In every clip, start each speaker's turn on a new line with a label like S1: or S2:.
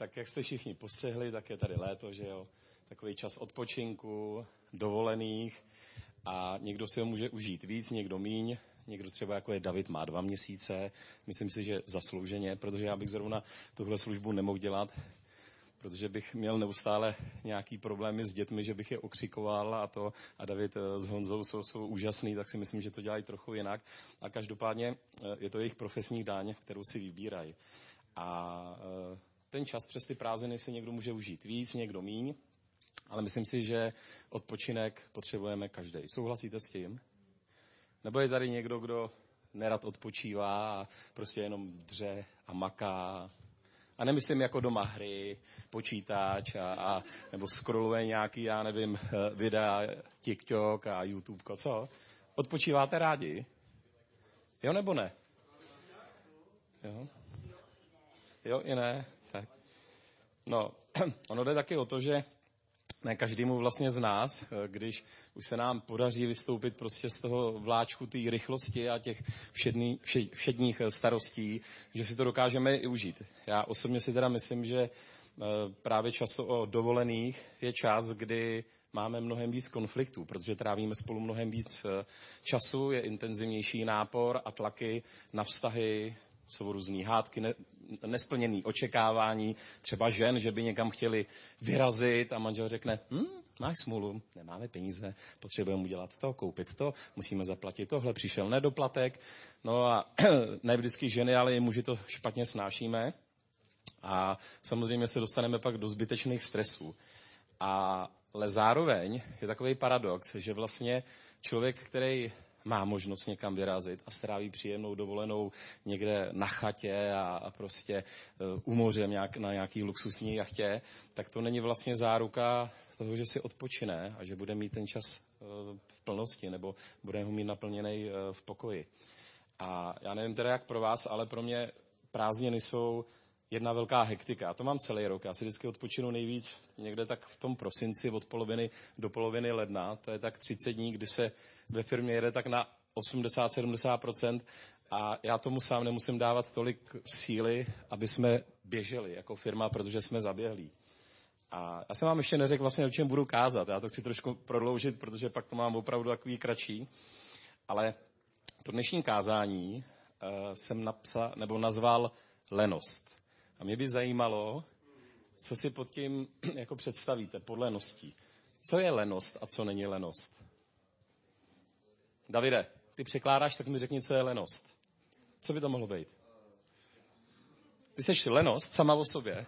S1: Tak jak jste všichni postřehli, tak je tady léto, že jo? Takový čas odpočinku, dovolených a někdo si ho může užít víc, někdo míň. Někdo třeba jako je David má dva měsíce. Myslím si, že zaslouženě, protože já bych zrovna tuhle službu nemohl dělat, protože bych měl neustále nějaký problémy s dětmi, že bych je okřikoval a to a David eh, s Honzou jsou, jsou úžasný, tak si myslím, že to dělají trochu jinak. A každopádně eh, je to jejich profesní dáň, kterou si vybírají. A eh, ten čas přes ty prázdniny si někdo může užít víc, někdo míň, ale myslím si, že odpočinek potřebujeme každý. Souhlasíte s tím? Nebo je tady někdo, kdo nerad odpočívá a prostě jenom dře a maká a nemyslím jako doma hry, počítač a, a nebo scrolluje nějaký, já nevím, videa, TikTok a YouTube, co? Odpočíváte rádi? Jo nebo ne? Jo? Jo i ne? No, ono jde taky o to, že ne každému vlastně z nás, eh, když už se nám podaří vystoupit prostě z toho vláčku té rychlosti a těch všedný, všedních eh, starostí, že si to dokážeme i užít. Já osobně si teda myslím, že eh, právě často o dovolených je čas, kdy máme mnohem víc konfliktů, protože trávíme spolu mnohem víc času, je intenzivnější nápor a tlaky na vztahy, jsou různé hádky, ne, nesplněné očekávání, třeba žen, že by někam chtěli vyrazit a manžel řekne, hm, máš smůlu, nemáme peníze, potřebujeme udělat to, koupit to, musíme zaplatit tohle, přišel nedoplatek. No a ne vždycky ženy, ale i muži to špatně snášíme. A samozřejmě se dostaneme pak do zbytečných stresů. A, ale zároveň je takový paradox, že vlastně člověk, který má možnost někam vyrazit a stráví příjemnou dovolenou někde na chatě a, a prostě e, u moře nějak, na nějaký luxusní jachtě, tak to není vlastně záruka toho, že si odpočine a že bude mít ten čas e, v plnosti nebo bude ho mít naplněný e, v pokoji. A já nevím teda jak pro vás, ale pro mě prázdniny jsou jedna velká hektika. Já to mám celý rok. Já si vždycky odpočinu nejvíc někde tak v tom prosinci od poloviny do poloviny ledna. To je tak 30 dní, kdy se ve firmě jede tak na 80-70% a já tomu sám nemusím dávat tolik síly, aby jsme běželi jako firma, protože jsme zaběhlí. A já jsem vám ještě neřekl vlastně, o čem budu kázat. Já to chci trošku prodloužit, protože pak to mám opravdu takový kratší. Ale to dnešní kázání uh, jsem napsal, nebo nazval lenost. A mě by zajímalo, co si pod tím jako představíte, pod leností. Co je lenost a co není lenost? Davide, ty překládáš, tak mi řekni, co je lenost. Co by to mohlo být? Ty jsi lenost sama o sobě.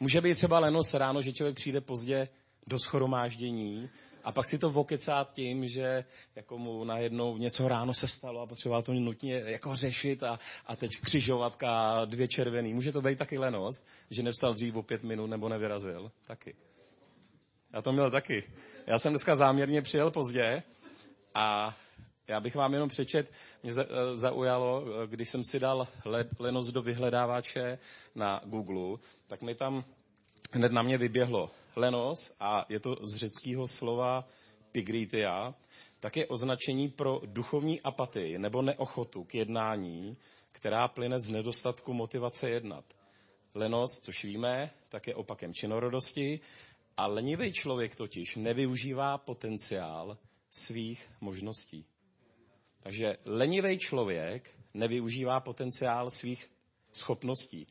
S1: Může být třeba lenost ráno, že člověk přijde pozdě do schromáždění a pak si to vokecát tím, že jako mu najednou něco ráno se stalo a potřeboval to nutně jako řešit a, a teď křižovatka dvě červený. Může to být taky lenost, že nevstal dřív o pět minut nebo nevyrazil? Taky. Já to měl taky. Já jsem dneska záměrně přijel pozdě a já bych vám jenom přečet, mě zaujalo, když jsem si dal lenost do vyhledávače na Google, tak mi tam hned na mě vyběhlo lenos a je to z řeckého slova pigritia, tak je označení pro duchovní apatii nebo neochotu k jednání, která plyne z nedostatku motivace jednat. Lenost, což víme, tak je opakem činorodosti a lenivý člověk totiž nevyužívá potenciál svých možností. Takže lenivý člověk nevyužívá potenciál svých schopností.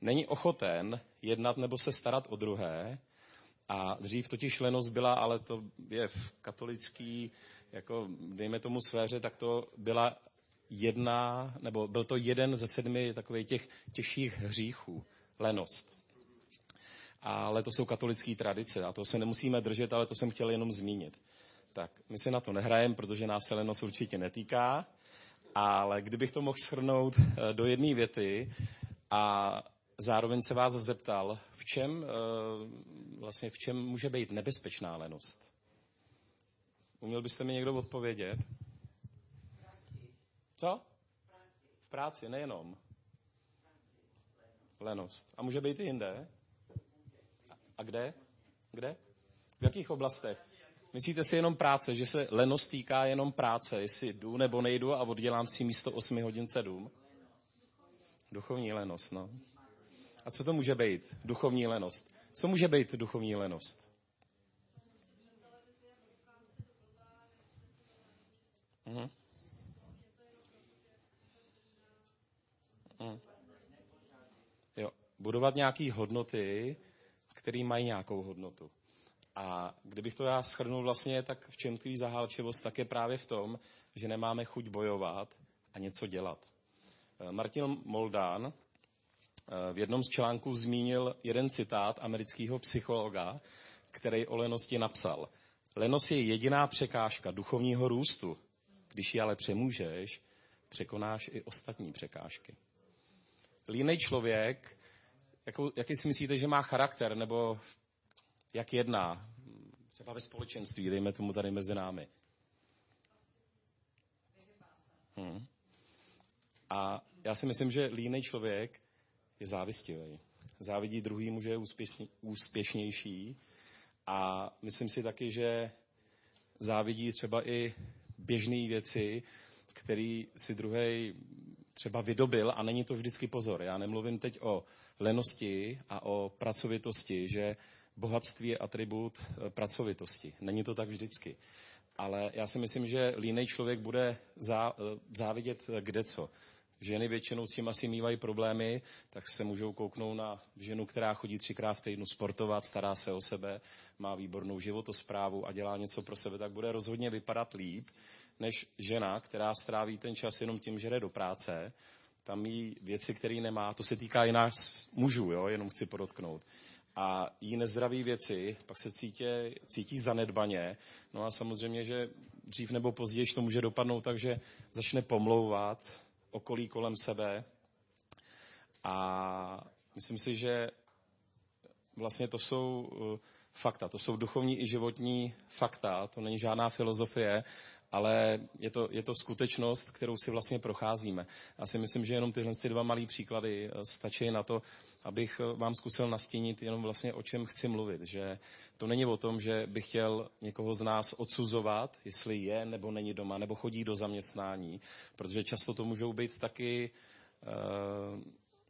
S1: Není ochoten jednat nebo se starat o druhé. A dřív totiž lenost byla, ale to je v katolický, jako dejme tomu sféře, tak to byla jedna, nebo byl to jeden ze sedmi takových těch těžších hříchů, lenost. Ale to jsou katolické tradice a to se nemusíme držet, ale to jsem chtěl jenom zmínit. Tak my si na to nehrajeme, protože nás se lenost určitě netýká, ale kdybych to mohl shrnout eh, do jedné věty a zároveň se vás zeptal, v čem, eh, vlastně v čem může být nebezpečná lenost? Uměl byste mi někdo odpovědět? Co? V práci, nejenom. Lenost. A může být i jinde? A kde? Kde? V jakých oblastech? Myslíte si jenom práce, že se lenost týká jenom práce, jestli jdu nebo nejdu a oddělám si místo 8 hodin 7? Duchovní lenost, no. A co to může být? Duchovní lenost. Co může být duchovní lenost? Mhm. Mhm. Jo, budovat nějaké hodnoty, které mají nějakou hodnotu. A kdybych to já schrnul vlastně, tak v čem tvý zahálčivost, tak je právě v tom, že nemáme chuť bojovat a něco dělat. Eh, Martin Moldán v jednom z článků zmínil jeden citát amerického psychologa, který o lenosti napsal. Lenost je jediná překážka duchovního růstu. Když ji ale přemůžeš, překonáš i ostatní překážky. Línej člověk, jakou, jaký si myslíte, že má charakter, nebo jak jedná, třeba ve společenství, dejme tomu tady mezi námi. Hmm. A já si myslím, že línej člověk je závistivý. Závidí druhýmu, že je úspěšný, úspěšnější a myslím si taky, že závidí třeba i běžné věci, který si druhý třeba vydobil a není to vždycky pozor. Já nemluvím teď o lenosti a o pracovitosti, že bohatství je atribut eh, pracovitosti. Není to tak vždycky. Ale já si myslím, že línej člověk bude eh, závidět eh, kde co. Ženy většinou s tím asi mývají problémy, tak se můžou kouknout na ženu, která chodí třikrát v týdnu sportovat, stará se o sebe, má výbornou životosprávu a dělá něco pro sebe, tak bude rozhodně vypadat líp, než žena, která stráví ten čas jenom tím, že jde do práce, tam jí věci, které nemá, to se týká i nás mužů, jo, jenom chci podotknout a jí nezdraví věci, pak se cítí, cítí zanedbaně. No a samozřejmě, že dřív nebo později to může dopadnout tak, že začne pomlouvat okolí kolem sebe. A myslím si, že vlastně to jsou uh, fakta, to jsou duchovní i životní fakta, to není žádná filozofie, ale je to, je to skutečnost, kterou si vlastně procházíme. Já si myslím, že jenom tyhle dva malé příklady uh, stačí na to, abych eh, vám zkusil nastínit jenom vlastně o čem chci mluvit. Že to není o tom, že bych chtěl někoho z nás odsuzovat, jestli je nebo není doma, nebo chodí do zaměstnání, protože často to můžou být taky uh,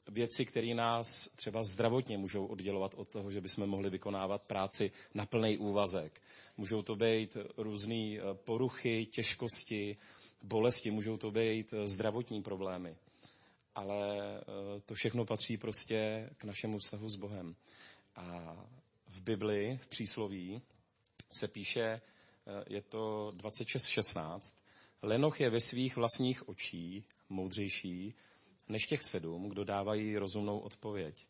S1: věci, které nás třeba zdravotně můžou oddělovat od toho, že bychom mohli vykonávat práci na plný úvazek. Můžou to být různé eh, poruchy, těžkosti, bolesti, můžou to být zdravotní problémy ale eh, to všechno patří prostě k našemu vztahu s Bohem. A v Bibli, v přísloví, se píše, eh, je to 26.16, Lenoch je ve svých vlastních očí moudřejší než těch sedm, kdo dávají rozumnou odpověď.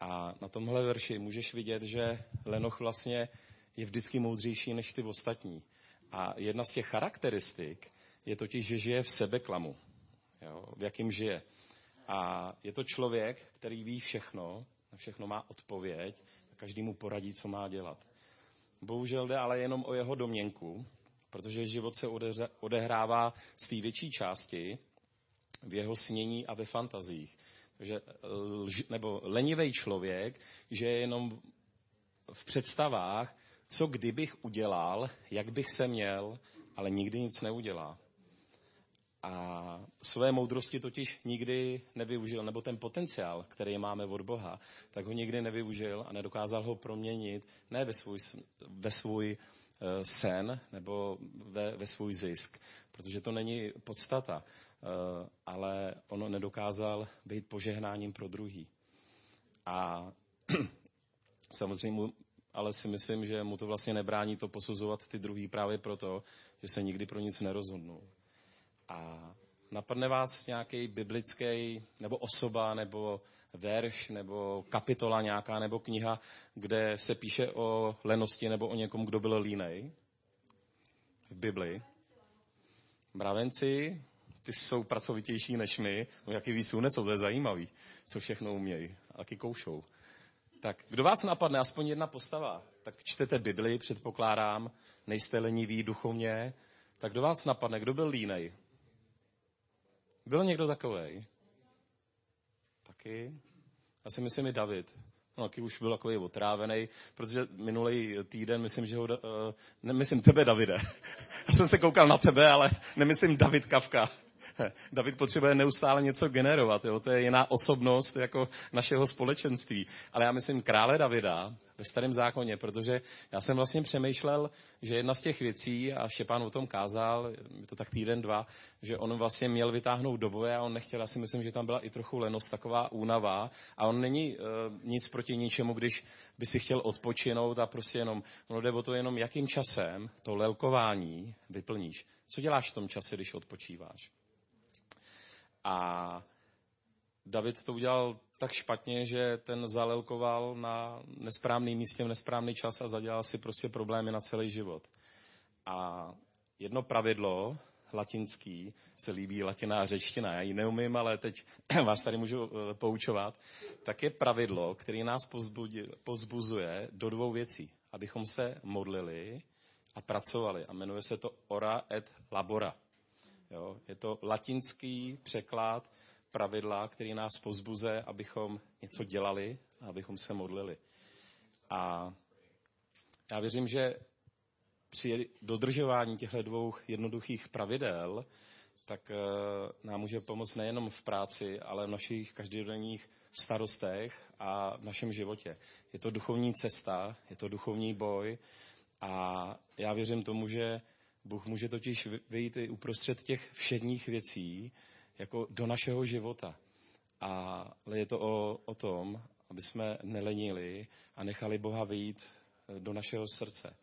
S1: A na tomhle verši můžeš vidět, že Lenoch vlastně je vždycky moudřejší než ty ostatní. A jedna z těch charakteristik je totiž, že žije v sebeklamu. Jo, v jakým žije. A je to člověk, který ví všechno, na všechno má odpověď každý mu poradí, co má dělat. Bohužel jde ale jenom o jeho domněnku, protože život se odehrává z té větší části v jeho snění a ve fantazích. Takže lž, nebo lenivý člověk, že je jenom v představách, co kdybych udělal, jak bych se měl, ale nikdy nic neudělá. A své moudrosti totiž nikdy nevyužil, nebo ten potenciál, který máme od Boha, tak ho nikdy nevyužil a nedokázal ho proměnit ne ve svůj, ve svůj uh, sen nebo ve, ve svůj zisk, protože to není podstata, uh, ale ono nedokázal být požehnáním pro druhý. A samozřejmě ale si myslím, že mu to vlastně nebrání to posuzovat ty druhý právě proto, že se nikdy pro nic nerozhodnul. A napadne vás nějaký biblický, nebo osoba, nebo verš, nebo kapitola nějaká, nebo kniha, kde se píše o lenosti nebo o někom, kdo byl línej v Bibli. Mravenci, ty jsou pracovitější než my, no jaký víc unesou, to je zajímavý, co všechno umějí, a koušou. Tak kdo vás napadne, aspoň jedna postava, tak čtete Bibli, předpokládám, nejste leniví duchovně, tak kdo vás napadne, kdo byl línej? Byl někdo takový? Taky? Já si myslím i David. No, taky už byl takový otrávený, protože minulý týden, myslím, že ho, uh, nemyslím tebe, Davide. Já jsem se koukal na tebe, ale nemyslím David Kavka. David potřebuje neustále něco generovat, jo? to je jiná osobnost jako našeho společenství. Ale já myslím krále Davida ve starém zákoně, protože já jsem vlastně přemýšlel, že jedna z těch věcí, a Štěpán o tom kázal, je to tak týden, dva, že on vlastně měl vytáhnout do boje a on nechtěl, já si myslím, že tam byla i trochu lenost, taková únava a on není uh, nic proti ničemu, když by si chtěl odpočinout a prostě jenom, ono jde o to jenom, jakým časem to lelkování vyplníš. Co děláš v tom čase, když odpočíváš? A David to udělal tak špatně, že ten zalelkoval na nesprávný místě v nesprávný čas a zadělal si prostě problémy na celý život. A jedno pravidlo, latinský, se líbí latina a řečtina, já ji neumím, ale teď vás tady můžu eh, poučovat, tak je pravidlo, který nás pozbuzuje do dvou věcí. Abychom se modlili a pracovali. A jmenuje se to ora et labora. Jo? Je to latinský překlad pravidla, který nás pozbuze, abychom něco dělali a abychom se modlili. A já věřím, že při dodržování těchto dvou jednoduchých pravidel, tak eh, nám může pomoct nejenom v práci, ale v našich každodenních starostech a v našem životě. Je to duchovní cesta, je to duchovní boj a já věřím tomu, že Bůh může totiž vyjít i uprostřed těch všedních věcí, jako do našeho života. A, ale je to o, o tom, aby jsme nelenili a nechali Boha vyjít eh, do našeho srdce.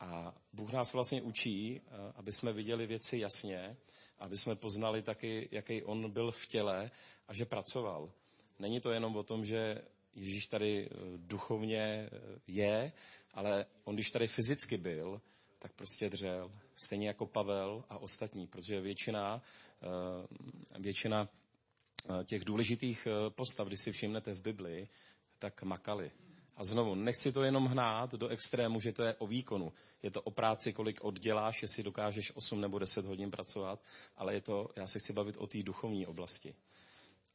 S1: A Bůh nás vlastně učí, eh, aby jsme viděli věci jasně, aby jsme poznali taky, jaký On byl v těle a že pracoval. Není to jenom o tom, že Ježíš tady eh, duchovně je, ale on, když tady fyzicky byl, tak prostě dřel. Stejně jako Pavel a ostatní, protože většina, eh, většina eh, těch důležitých eh, postav, když si všimnete v Bibli, tak makali. A znovu, nechci to jenom hnát do extrému, že to je o výkonu. Je to o práci, kolik odděláš, jestli dokážeš 8 nebo 10 hodin pracovat, ale je to, já se chci bavit o té duchovní oblasti.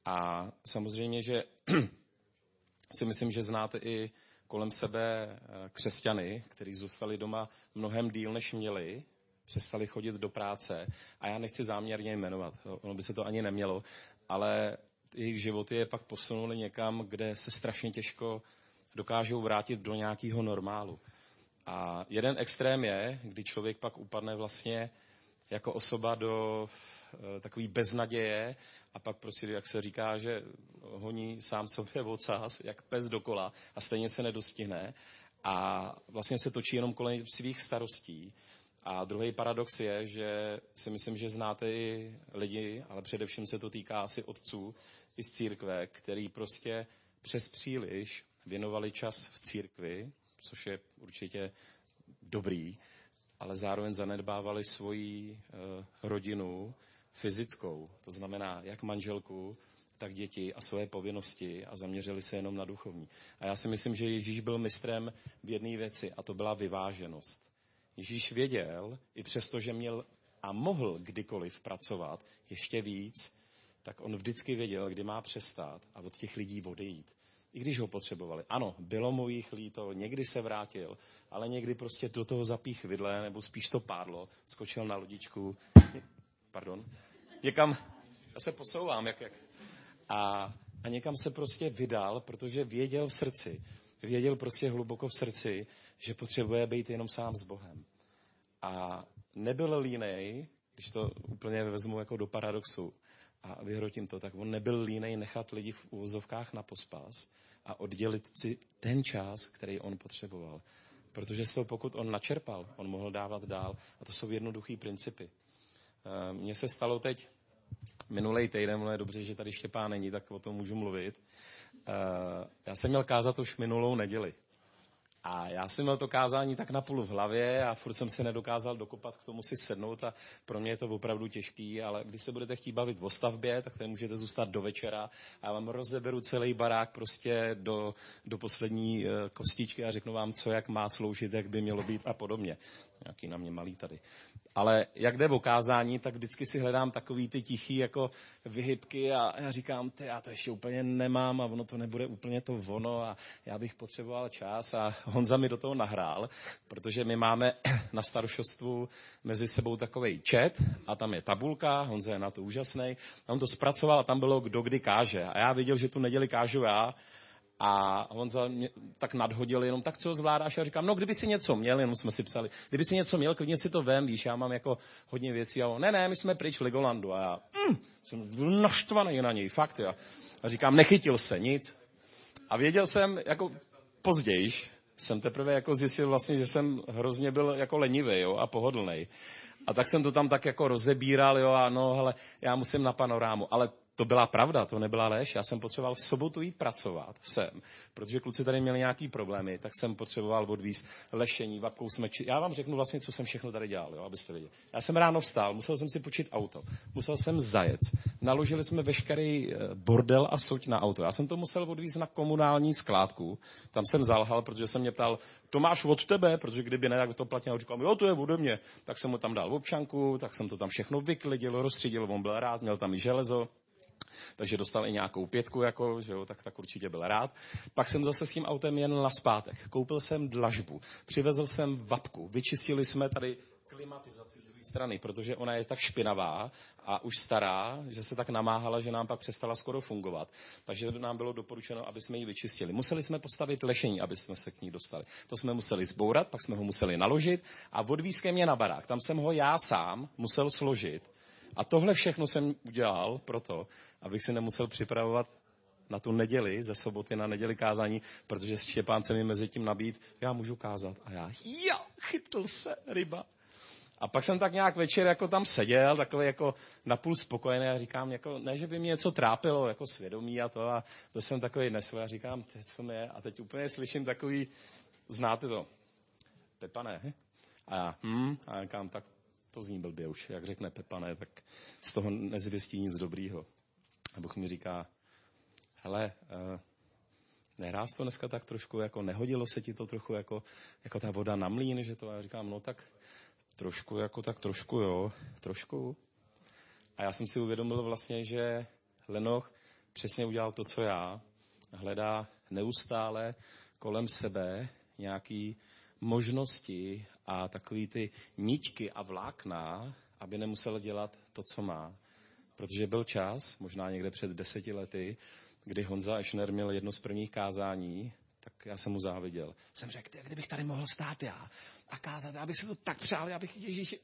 S1: A samozřejmě, že si myslím, že znáte i kolem sebe eh, křesťany, kteří zůstali doma mnohem díl, než měli, přestali chodit do práce. A já nechci záměrně jmenovat, ono by se to ani nemělo, ale jejich životy je pak posunuli někam, kde se strašně těžko dokážou vrátit do nějakého normálu. A jeden extrém je, kdy člověk pak upadne vlastně jako osoba do Eh, takový beznaděje a pak prostě, jak se říká, že honí sám sobě ocas, jak pes dokola a stejně se nedostihne a vlastně se točí jenom kolem svých starostí. A druhý paradox je, že si myslím, že znáte i lidi, ale především se to týká asi otců i z církve, který prostě přes příliš věnovali čas v církvi, což je určitě dobrý, ale zároveň zanedbávali svoji uh, rodinu, fyzickou, to znamená jak manželku, tak děti a své povinnosti a zaměřili se jenom na duchovní. A já si myslím, že Ježíš byl mistrem v jedné věci a to byla vyváženost. Ježíš věděl, i přesto, že měl a mohl kdykoliv pracovat ještě víc, tak on vždycky věděl, kdy má přestát a od těch lidí odejít. I když ho potřebovali. Ano, bylo mu jich líto, někdy se vrátil, ale někdy prostě do toho zapích vidle, nebo spíš to pádlo, skočil na lodičku, pardon, někam, já se posouvám, jak, jak. A, a někam se prostě vydal, protože věděl v srdci, věděl prostě hluboko v srdci, že potřebuje být jenom sám s Bohem. A nebyl línej, když to úplně vezmu jako do paradoxu a vyhrotím to, tak on nebyl línej nechat lidi v úvozovkách na pospas a oddělit si ten čas, který on potřeboval. Protože z toho, pokud on načerpal, on mohl dávat dál. A to jsou jednoduché principy. Eh, mně se stalo teď minulý týden, no je dobře, že tady Štěpán není, tak o tom můžu mluvit. Eh, já jsem měl kázat už minulou neděli. A já jsem měl to kázání tak napůl v hlavě a furt jsem si nedokázal dokopat k tomu si sednout a pro mě je to opravdu těžký, ale když se budete chtít bavit o stavbě, tak tady můžete zůstat do večera a já vám rozeberu celý barák prostě do, do poslední eh, kostičky a řeknu vám, co jak má sloužit, jak by mělo být a podobně. nějaký na mě malý tady. Ale jak jde o kázání, tak vždycky si hledám takový ty tichý jako vyhybky a já říkám, ty, já to ještě úplně nemám a ono to nebude úplně to ono a já bych potřeboval čas. A Honza mi do toho nahrál, protože my máme na starošostvu mezi sebou takový chat a tam je tabulka, Honza je na to úžasný, on to zpracoval a tam bylo kdo kdy káže. A já viděl, že tu neděli kážu já a on za mě tak nadhodil jenom, tak co zvládáš? A říkám, no kdyby si něco měl, jenom jsme si psali, kdyby si něco měl, klidně si to vem, víš, já mám jako hodně věcí. A on, ne, ne, my jsme pryč v Legolandu. A já, mm, jsem byl naštvaný na něj, fakt, jo. A říkám, nechytil se, nic. A věděl jsem, jako později, jsem teprve jako zjistil vlastně, že jsem hrozně byl jako lenivý jo, a pohodlný. A tak jsem to tam tak jako rozebíral, jo, a no, hele, já musím na panorámu. Ale to byla pravda, to nebyla lež. Já jsem potřeboval v sobotu jít pracovat sem, protože kluci tady měli nějaký problémy, tak jsem potřeboval odvíst lešení, vapkou jsme... Či... Já vám řeknu vlastně, co jsem všechno tady dělal, jo, abyste věděli. Já jsem ráno vstál, musel jsem si počít auto, musel jsem zajet, naložili jsme veškerý eh, bordel a soť na auto. Já jsem to musel odvízt na komunální skládku, tam jsem zalhal, protože jsem mě ptal, to máš od tebe, protože kdyby ne, tak to platilo. Říkám, jo, to je ode mě. Tak jsem mu tam dal občanku, tak jsem to tam všechno vyklidil, rozstřídil, on byl rád, měl tam i železo takže dostal i nějakou pětku, jako, že jo, tak, tak určitě byl rád. Pak jsem zase s tím autem jen na zpátek. Koupil jsem dlažbu, přivezl jsem vapku, vyčistili jsme tady klimatizaci z druhé strany, protože ona je tak špinavá a už stará, že se tak namáhala, že nám pak přestala skoro fungovat. Takže nám bylo doporučeno, aby jsme ji vyčistili. Museli jsme postavit lešení, aby jsme se k ní dostali. To jsme museli zbourat, pak jsme ho museli naložit a odvíz ke mně na barák. Tam jsem ho já sám musel složit. A tohle všechno jsem udělal proto, abych si nemusel připravovat na tu neděli, ze soboty na neděli kázání, protože Štěpán se mi mezi tím nabít, já můžu kázat. A já, jo, chytl se, ryba. A pak jsem tak nějak večer jako tam seděl, takový jako napůl spokojený a říkám, jako, ne, že by mě něco trápilo, jako svědomí a to. A byl jsem takový nesvoj a říkám, teď co mi je? A teď úplně slyším takový, znáte to, Pepa ne? A já, hm, a říkám, tak to zní blbě už. Jak řekne Pepa ne, tak z toho nezvěstí nic dobrýho. A Bůh mi říká, hele, uh, nehrás to dneska tak trošku, jako nehodilo se ti to trochu jako, jako ta voda na mlín, že to, a já říkám, no tak trošku, jako tak trošku, jo, trošku. A já jsem si uvědomil vlastně, že Lenoch přesně udělal to, co já. Hledá neustále kolem sebe nějaký možnosti a takový ty niťky a vlákna, aby nemusel dělat to, co má. Protože byl čas, možná někde před deseti lety, kdy Honza Ešner měl jedno z prvních kázání, tak já jsem mu záviděl. Jsem řekl, kdybych tady mohl stát já a kázat, já bych si to tak přál, já bych Ježíši,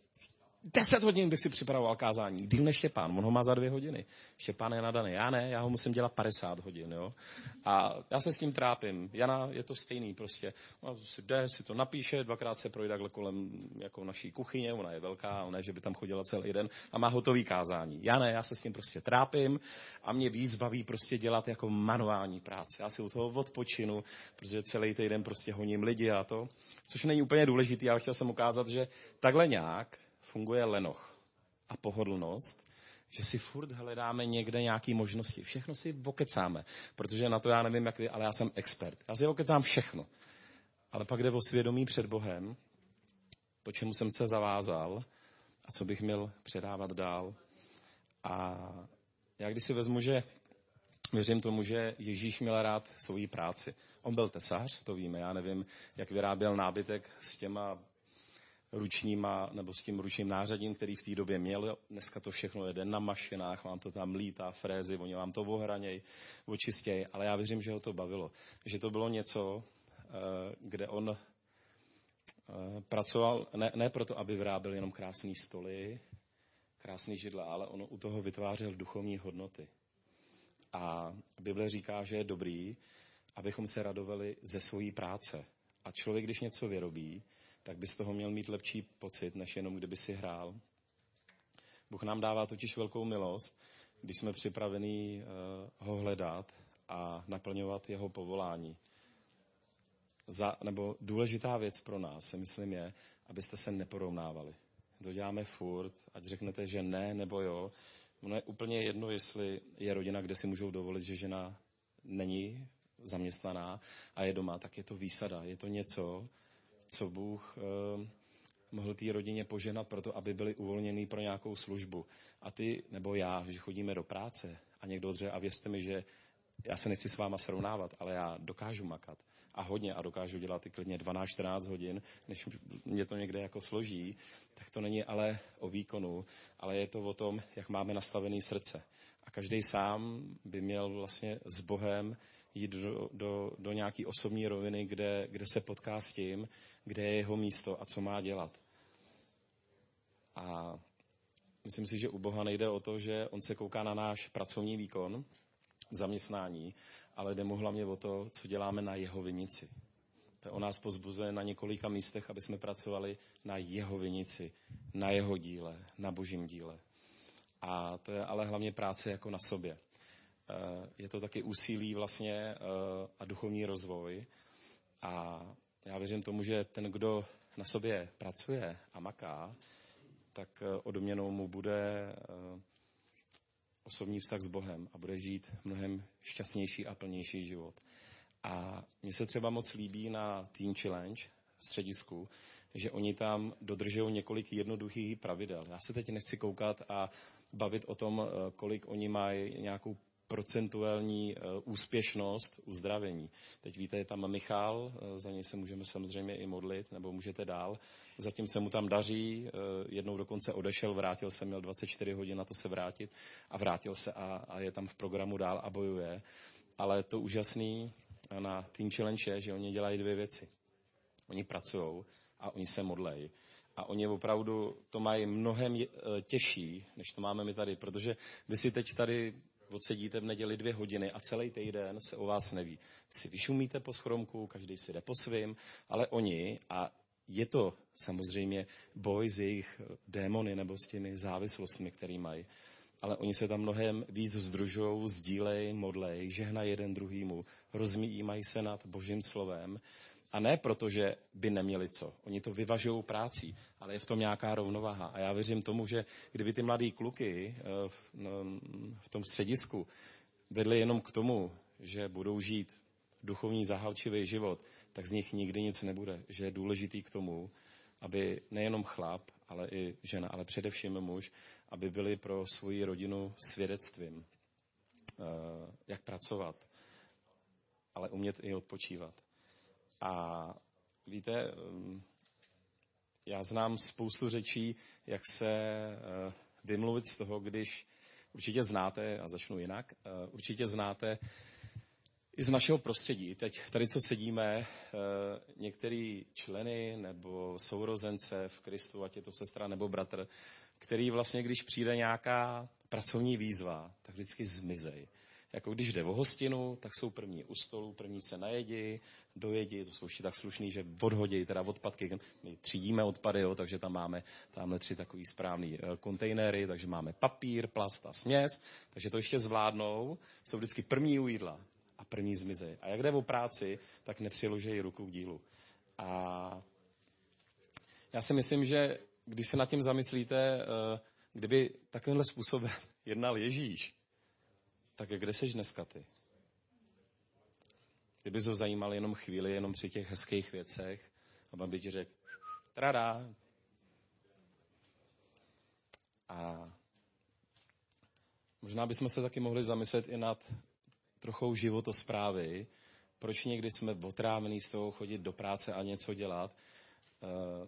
S1: Deset hodin bych si připravoval kázání. Díl než Štěpán, on ho má za dvě hodiny. Štěpán je nadaný. Já ne, já ho musím dělat 50 hodin. Jo? A já se s tím trápím. Jana je to stejný prostě. Ona si jde, si to napíše, dvakrát se projde takhle kolem jako naší kuchyně, ona je velká, ona je, že by tam chodila celý den a má hotový kázání. Já ne, já se s tím prostě trápím a mě víc baví prostě dělat jako manuální práci. Já si u toho odpočinu, protože celý týden prostě honím lidi a to, což není úplně důležitý, ale chtěl jsem ukázat, že takhle nějak funguje lenoch a pohodlnost, že si furt hledáme někde nějaké možnosti. Všechno si okecáme, protože na to já nevím, jak vy, ale já jsem expert. Já si okecám všechno. Ale pak jde o svědomí před Bohem, to, čemu jsem se zavázal a co bych měl předávat dál. A já když si vezmu, že věřím tomu, že Ježíš měl rád svoji práci. On byl tesař, to víme, já nevím, jak vyráběl nábytek s těma ručníma, nebo s tím ručním nářadím, který v té době měl. Dneska to všechno jede na mašinách, vám to tam lítá, frézy, oni vám to ohraněj, očistěj, ale já věřím, že ho to bavilo. Že to bylo něco, eh, kde on eh, pracoval ne, ne proto, aby vyráběl jenom krásné stoly, krásný židle, ale on u toho vytvářel duchovní hodnoty. A Bible říká, že je dobrý, abychom se radovali ze svojí práce. A člověk, když něco vyrobí, tak by z toho měl mít lepší pocit, než jenom kdyby si hrál. Bůh nám dává totiž velkou milost, když jsme připraveni uh, ho hledat a naplňovat jeho povolání. Za, nebo důležitá věc pro nás, si myslím, je, abyste se neporovnávali. To děláme furt, ať řeknete, že ne nebo jo. Ono je úplně jedno, jestli je rodina, kde si můžou dovolit, že žena není zaměstnaná a je doma, tak je to výsada. Je to něco, co Bůh eh, mohl té rodině poženat proto, aby byli uvolněný pro nějakou službu. A ty nebo já, že chodíme do práce a někdo dře a věřte mi, že já se nechci s váma srovnávat, ale já dokážu makat a hodně a dokážu dělat i klidně 12-14 hodin, než mě to někde jako složí, tak to není ale o výkonu, ale je to o tom, jak máme nastavený srdce. A každý sám by měl vlastně s Bohem jít do, do, do nějaké osobní roviny, kde, kde se potká s tím, kde je jeho místo a co má dělat. A myslím si, že u Boha nejde o to, že on se kouká na náš pracovní výkon, zaměstnání, ale jde mu hlavně o to, co děláme na jeho vinici. To o nás pozbuzuje na několika místech, aby jsme pracovali na jeho vinici, na jeho díle, na božím díle. A to je ale hlavně práce jako na sobě. Eh, je to taky úsilí vlastně eh, a duchovní rozvoj. A já věřím tomu, že ten, kdo na sobě pracuje a maká, tak eh, odměnou mu bude osobní vztah s Bohem a bude žít mnohem šťastnější a plnější život. A mně se třeba moc líbí na Teen Challenge středisku, že oni tam dodržují několik jednoduchých pravidel. Já se teď nechci koukat a bavit o tom, kolik oni mají nějakou procentuální eh, úspěšnost uzdravení. Teď víte, je tam Michal, eh, za něj se můžeme samozřejmě i modlit, nebo můžete dál. Zatím se mu tam daří, eh, jednou dokonce odešel, vrátil se, měl 24 hodin na to se vrátit a vrátil se a, a je tam v programu dál a bojuje. Ale to úžasný na Team Challenge je, že oni dělají dvě věci. Oni pracují a oni se modlejí. A oni opravdu to mají mnohem těžší, než to máme my tady, protože vy si teď tady odsedíte v neděli dvě hodiny a celý týden se o vás neví. Si vyšumíte po schromku, každý si jde po svým, ale oni, a je to samozřejmě boj s jejich démony nebo s těmi závislostmi, které mají, ale oni se tam mnohem víc združují, sdílej, modlej, žehna jeden druhýmu, rozmíjímají se nad božím slovem a ne proto, že by neměli co. Oni to vyvažují práci, ale je v tom nějaká rovnováha. A já věřím tomu, že kdyby ty mladý kluky eh, no, v tom středisku vedli jenom k tomu, že budou žít duchovní zahalčivý život, tak z nich nikdy nic nebude. Že je důležitý k tomu, aby nejenom chlap, ale i žena, ale především muž, aby byli pro svoji rodinu svědectvím, eh, jak pracovat, ale umět i odpočívat. A víte, um, já znám spoustu řečí, jak se uh, vymluvit z toho, když určitě znáte, a začnu jinak, uh, určitě znáte i z našeho prostředí. Teď tady, co sedíme, uh, některý členy nebo sourozence v Kristu, ať je to sestra nebo bratr, který vlastně, když přijde nějaká pracovní výzva, tak vždycky zmizej jako když jde o hostinu, tak jsou první u stolu, první se najedí, dojedí, to jsou ještě tak slušný, že odhodí teda odpadky. My třídíme odpady, jo, takže tam máme tamhle tři takový správný eh, kontejnery, takže máme papír, plast a směs, takže to ještě zvládnou, jsou vždycky první u jídla a první zmizej. A jak jde o práci, tak nepřiložejí ruku k dílu. A já si myslím, že když se nad tím zamyslíte, eh, kdyby takovýmhle způsobem jednal Ježíš, tak kde seš dneska ty? Kdyby to zajímal jenom chvíli, jenom při těch hezkých věcech, a by ti řekl, trada. A možná bychom se taky mohli zamyslet i nad trochou životosprávy, proč někdy jsme otrávení z toho chodit do práce a něco dělat. Uh,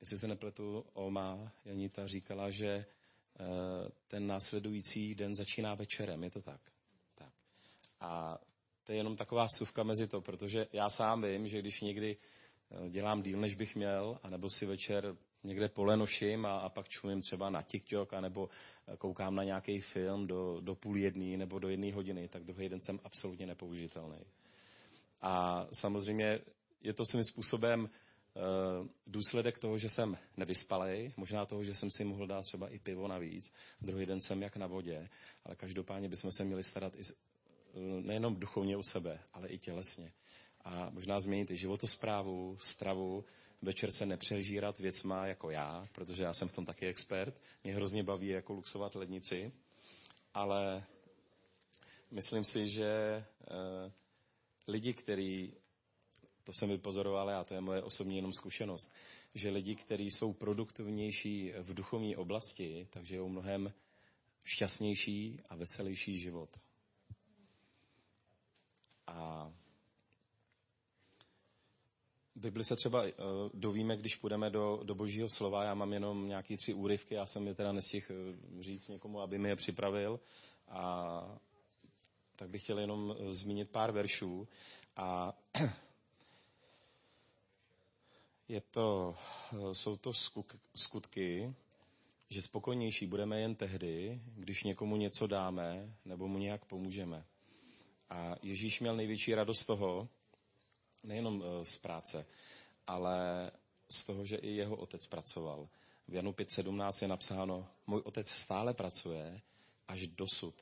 S1: jestli se nepletu, Oma Janita říkala, že ten následující den začíná večerem, je to tak? tak. A to je jenom taková vsuvka mezi to, protože já sám vím, že když někdy eh, dělám díl, než bych měl, anebo si večer někde polenoším a, a pak čumím třeba na TikTok, anebo eh, koukám na nějaký film do, do půl jedné nebo do jedné hodiny, tak druhý den jsem absolutně nepoužitelný. A samozřejmě je to svým způsobem Eh, důsledek toho, že jsem nevyspalej, možná toho, že jsem si mohl dát třeba i pivo navíc, druhý den jsem jak na vodě, ale každopádně bychom se měli starat i eh, nejenom duchovně o sebe, ale i tělesně. A možná změnit i životosprávu, stravu, večer se nepřežírat věcma jako já, protože já jsem v tom taky expert. Mě hrozně baví jako luxovat lednici, ale myslím si, že eh, lidi, kteří to jsem vypozoroval a to je moje osobní jenom zkušenost, že lidi, kteří jsou produktivnější v duchovní oblasti, takže jsou mnohem šťastnější a veselější život. A Bibli se třeba uh, dovíme, když půjdeme do, do božího slova. Já mám jenom nějaký tři úryvky, já jsem je teda nestihl uh, říct někomu, aby mi je připravil. A tak bych chtěl jenom uh, zmínit pár veršů. A je to, jsou to skutky, že spokojnější budeme jen tehdy, když někomu něco dáme nebo mu nějak pomůžeme. A Ježíš měl největší radost toho, nejenom eh, z práce, ale z toho, že i jeho otec pracoval. V Janu 5.17 je napsáno, můj otec stále pracuje až dosud.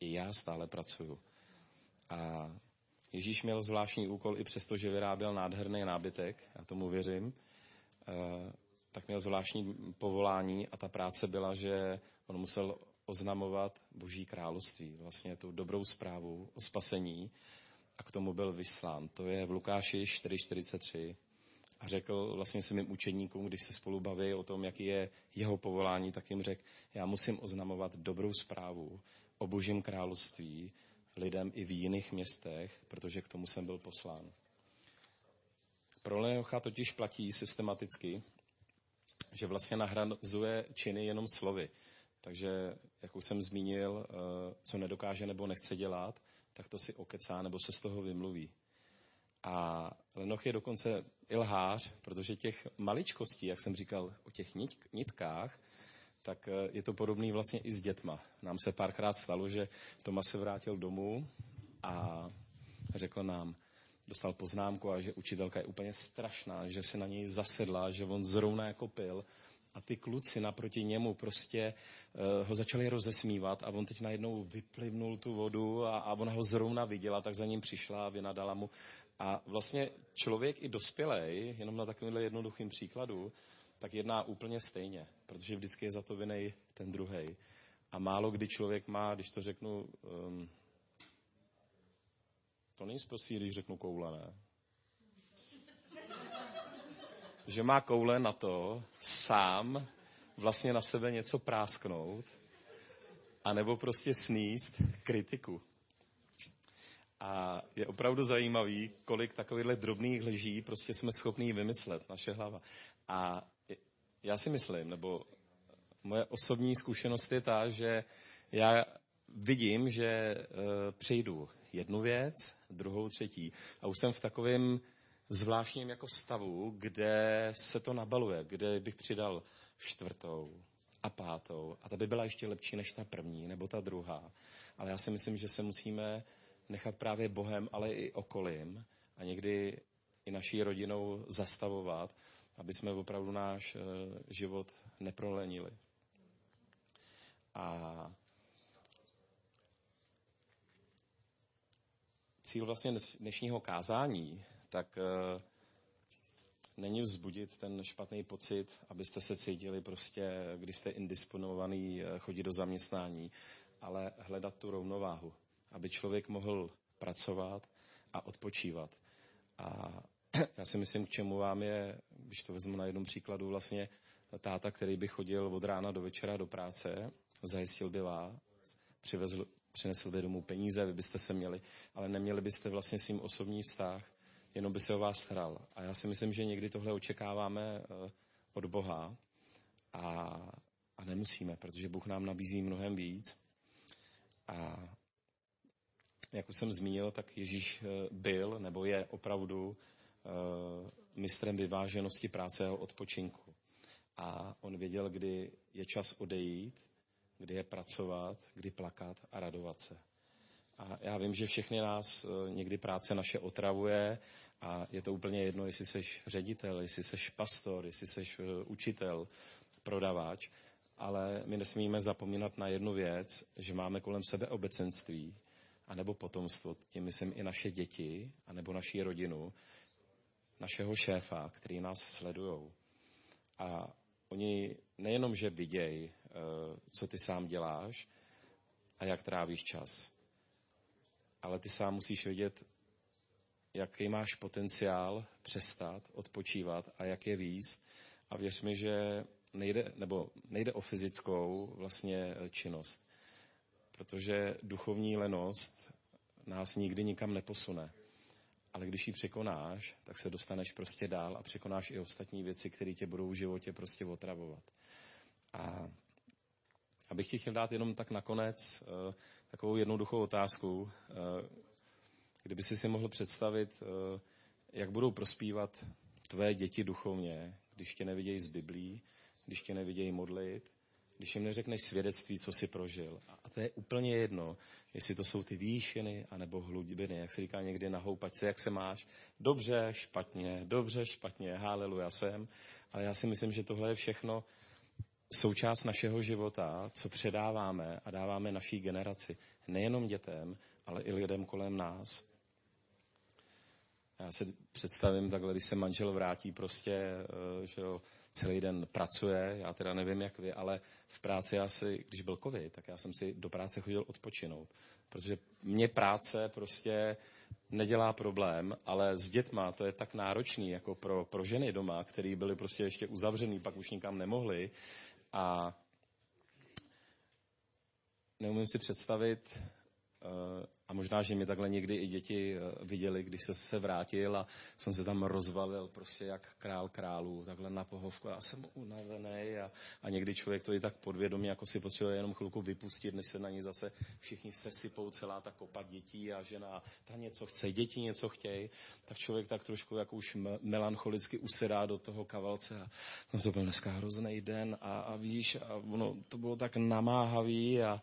S1: I já stále pracuju. A Ježíš měl zvláštní úkol i přesto, že vyráběl nádherný nábytek, já tomu věřím, eh, tak měl zvláštní povolání a ta práce byla, že on musel oznamovat Boží království, vlastně tu dobrou zprávu o spasení a k tomu byl vyslán. To je v Lukáši 4.43 a řekl vlastně si mým učeníkům, když se spolu baví o tom, jaký je jeho povolání, tak jim řekl, já musím oznamovat dobrou zprávu o Božím království lidem i v jiných městech, protože k tomu jsem byl poslán. Pro Leocha totiž platí systematicky, že vlastně nahrazuje činy jenom slovy. Takže, jak už jsem zmínil, eh, co nedokáže nebo nechce dělat, tak to si okecá nebo se z toho vymluví. A Lenoch je dokonce i lhář, protože těch maličkostí, jak jsem říkal o těch nitkách, tak eh, je to podobný vlastně i s dětma. Nám se párkrát stalo, že Tomas se vrátil domů a řekl nám, dostal poznámku a že učitelka je úplně strašná, že se na něj zasedla, že on zrovna jako pil a ty kluci naproti němu prostě uh, ho začali rozesmívat a on teď najednou vyplivnul tu vodu a, a ona ho zrovna viděla, tak za ním přišla a vynadala mu. A vlastně člověk i dospělej, jenom na takovýmhle jednoduchým příkladu, tak jedná úplně stejně, protože vždycky je za to vinej ten druhý. A málo kdy člověk má, když to řeknu, um, to není zprostý, když řeknu koule, ne? Že má koule na to sám vlastně na sebe něco prásknout, anebo prostě sníst kritiku. A je opravdu zajímavý, kolik takovýchhle drobných lží prostě jsme schopní vymyslet, naše hlava. A já si myslím, nebo moje osobní zkušenost je ta, že já vidím, že uh, přejdu jednu věc, druhou, třetí. A už jsem v takovém zvláštním jako stavu, kde se to nabaluje, kde bych přidal čtvrtou a pátou. A ta by byla ještě lepší než ta první nebo ta druhá. Ale já si myslím, že se musíme nechat právě Bohem, ale i okolím a někdy i naší rodinou zastavovat, aby jsme opravdu náš eh, život neprolenili. A cíl vlastně dnešního kázání, tak eh, není vzbudit ten špatný pocit, abyste se cítili prostě, když jste indisponovaný, eh, chodit do zaměstnání, ale hledat tu rovnováhu, aby člověk mohl pracovat a odpočívat. A já si myslím, k čemu vám je, když to vezmu na jednom příkladu, vlastně táta, který by chodil od rána do večera do práce, zajistil by vás, přivezl, přinesl by domů peníze, vy byste se měli, ale neměli byste vlastně s ním osobní vztah, jenom by se o vás staral. A já si myslím, že někdy tohle očekáváme eh, od Boha a, a nemusíme, protože Bůh nám nabízí mnohem víc. A jak už jsem zmínil, tak Ježíš eh, byl nebo je opravdu mistrem vyváženosti práce a odpočinku. A on věděl, kdy je čas odejít, kdy je pracovat, kdy plakat a radovat se. A já vím, že všechny nás eh, někdy práce naše otravuje a je to úplně jedno, jestli jsi ředitel, jestli jsi pastor, jestli jsi učitel, prodavač, ale my nesmíme zapomínat na jednu věc, že máme kolem sebe obecenství, anebo potomstvo, tím myslím i naše děti, anebo naši rodinu, našeho šéfa, který nás sledují. A oni nejenom, že vidějí, eh, co ty sám děláš a jak trávíš čas, ale ty sám musíš vědět, jaký máš potenciál přestat, odpočívat a jak je víc. A věř mi, že nejde, nebo nejde o fyzickou vlastně činnost, protože duchovní lenost nás nikdy nikam neposune. Ale když ji překonáš, tak se dostaneš prostě dál a překonáš i ostatní věci, které tě budou v životě prostě otravovat. A abych ti chtěl dát jenom tak nakonec uh, takovou jednoduchou otázku. Uh, kdyby si si mohl představit, uh, jak budou prospívat tvé děti duchovně, když tě nevidějí z Biblí, když tě nevidějí modlit, když jim neřekneš svědectví, co jsi prožil. A to je úplně jedno, jestli to jsou ty výšiny, anebo hlubiny, jak se říká někdy na houpačce, jak se máš. Dobře, špatně, dobře, špatně, haleluja jsem. Ale já si myslím, že tohle je všechno součást našeho života, co předáváme a dáváme naší generaci. Nejenom dětem, ale i lidem kolem nás. Já se představím takhle, když se manžel vrátí prostě, eh, že jo, celý den pracuje, já teda nevím jak vy, ale v práci já si, když byl covid, tak já jsem si do práce chodil odpočinout. Protože mě práce prostě nedělá problém, ale s dětma to je tak náročný, jako pro, pro ženy doma, které byly prostě ještě uzavřený, pak už nikam nemohli. A neumím si představit, a možná, že mě takhle někdy i děti eh, viděli, když se, se vrátil a jsem se tam rozvalil prostě jak král králů, takhle na pohovku. A jsem unavený a, a někdy člověk to i tak podvědomě, jako si potřebuje jenom chvilku vypustit, než se na ní zase všichni sesypou celá ta kopa dětí a žena, ta něco chce, děti něco chtějí, tak člověk tak trošku jako už melancholicky usedá do toho kavalce a no to byl dneska hrozný den a, a víš, a ono, to bylo tak namáhavý a,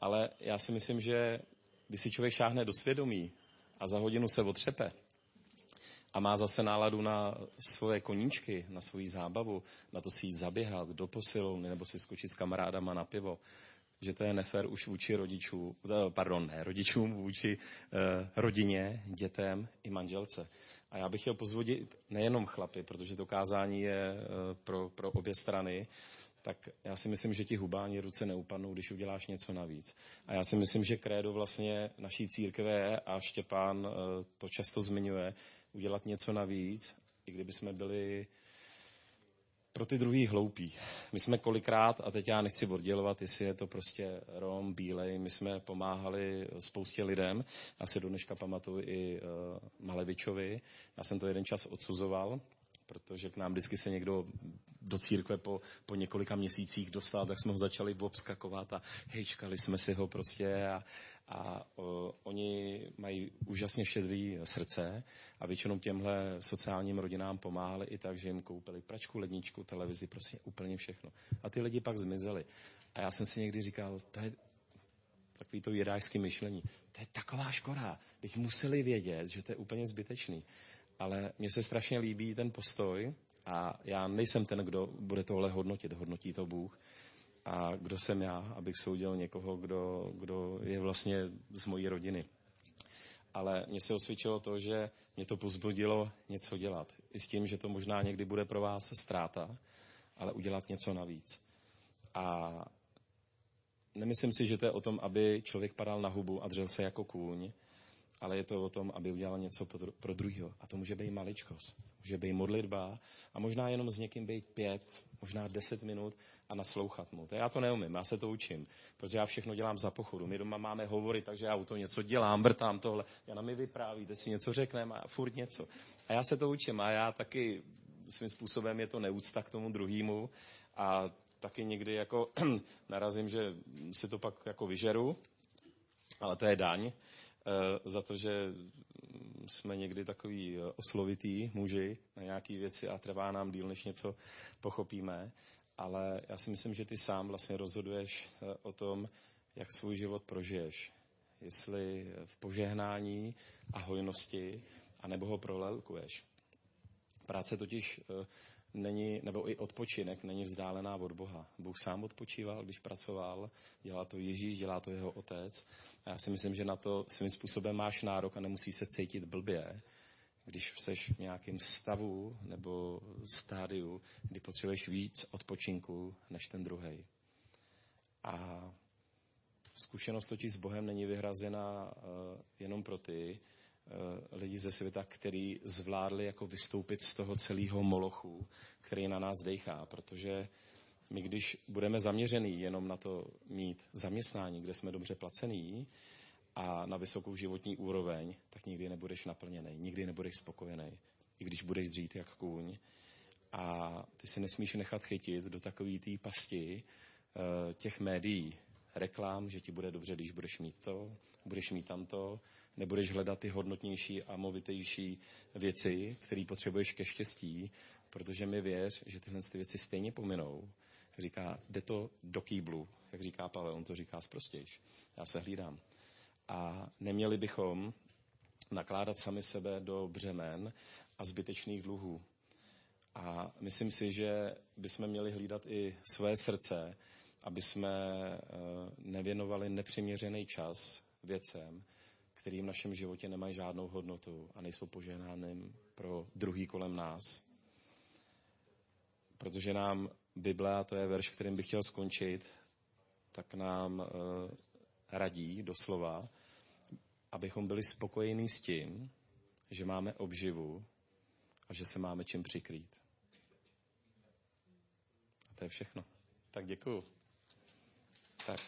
S1: ale já si myslím, že když si člověk šáhne do svědomí a za hodinu se otřepe a má zase náladu na svoje koníčky, na svoji zábavu, na to si jít zaběhat do posilovny nebo si skočit s kamarádama na pivo, že to je nefér už vůči rodičů, eh, pardon, ne rodičům, vůči eh, rodině, dětem i manželce. A já bych chtěl pozvodit nejenom chlapy, protože to kázání je eh, pro, pro obě strany, tak já si myslím, že ti hubáni ruce neupadnou, když uděláš něco navíc. A já si myslím, že krédo vlastně naší církve a Štěpán eh, to často zmiňuje, udělat něco navíc, i kdyby jsme byli pro ty druhý hloupí. My jsme kolikrát, a teď já nechci oddělovat, jestli je to prostě Rom, Bílej, my jsme pomáhali spoustě lidem. Já se do dneška pamatuju i uh, Malevičovi. Já jsem to jeden čas odsuzoval, protože k nám vždycky se někdo do církve po, po několika měsících dostal, tak jsme ho začali obskakovat a hejčkali jsme si ho prostě a, a o, oni mají úžasně štědrý srdce a většinou těmhle sociálním rodinám pomáhali i tak, že jim koupili pračku, ledničku, televizi, prostě úplně všechno. A ty lidi pak zmizeli. A já jsem si někdy říkal, to je takový to jirážský myšlení. To je taková škoda. Když museli vědět, že to je úplně zbytečný ale mně se strašně líbí ten postoj a já nejsem ten, kdo bude tohle hodnotit, hodnotí to Bůh. A kdo jsem já, abych soudil někoho, kdo, kdo je vlastně z mojí rodiny. Ale mně se osvědčilo to, že mě to pozbudilo něco dělat. I s tím, že to možná někdy bude pro vás ztráta, ale udělat něco navíc. A nemyslím si, že to je o tom, aby člověk padal na hubu a dřel se jako kůň, ale je to o tom, aby udělal něco pro druhého. A to může být maličkost. Může být modlitba a možná jenom s někým být pět, možná deset minut a naslouchat mu. To já to neumím, já se to učím, protože já všechno dělám za pochodu. My doma máme hovory, takže já u toho něco dělám, vrtám tohle. Jana mi vypráví, si něco řekneme a furt něco. A já se to učím a já taky svým způsobem je to neúcta k tomu druhému a taky někdy jako narazím, že si to pak jako vyžeru, ale to je daň. Eh, za to, že jsme někdy takový eh, oslovitý muži na nějaké věci a trvá nám díl, než něco pochopíme. Ale já si myslím, že ty sám vlastně rozhoduješ eh, o tom, jak svůj život prožiješ. Jestli v požehnání a hojnosti, anebo ho prolelkuješ. Práce totiž není, nebo i odpočinek není vzdálená od Boha. Bůh sám odpočíval, když pracoval, dělá to Ježíš, dělá to jeho otec. Já si myslím, že na to svým způsobem máš nárok a nemusí se cítit blbě, když jsi v nějakém stavu nebo stádiu, kdy potřebuješ víc odpočinku než ten druhý. A zkušenost totiž s Bohem není vyhrazena uh, jenom pro ty, lidi ze světa, který zvládli jako vystoupit z toho celého molochu, který na nás dejchá, protože my když budeme zaměřený jenom na to mít zaměstnání, kde jsme dobře placený a na vysokou životní úroveň, tak nikdy nebudeš naplněný, nikdy nebudeš spokojený, i když budeš dřít jak kůň. A ty se nesmíš nechat chytit do takové té pasti uh, těch médií, reklám, že ti bude dobře, když budeš mít to, budeš mít tamto, nebudeš hledat ty hodnotnější a movitejší věci, které potřebuješ ke štěstí, protože mi věř, že tyhle ty věci stejně pominou říká, jde to do kýblu, jak říká Pavel, on to říká zprostějš. Já se hlídám. A neměli bychom nakládat sami sebe do břemen a zbytečných dluhů. A myslím si, že bychom měli hlídat i své srdce, aby jsme eh, nevěnovali nepřiměřený čas věcem, který v našem životě nemají žádnou hodnotu a nejsou požehnáným pro druhý kolem nás. Protože nám Bible, a to je verš, kterým bych chtěl skončit, tak nám uh, radí doslova, abychom byli spokojení s tím, že máme obživu a že se máme čím přikrýt. A to je všechno. Tak děkuju. Tak.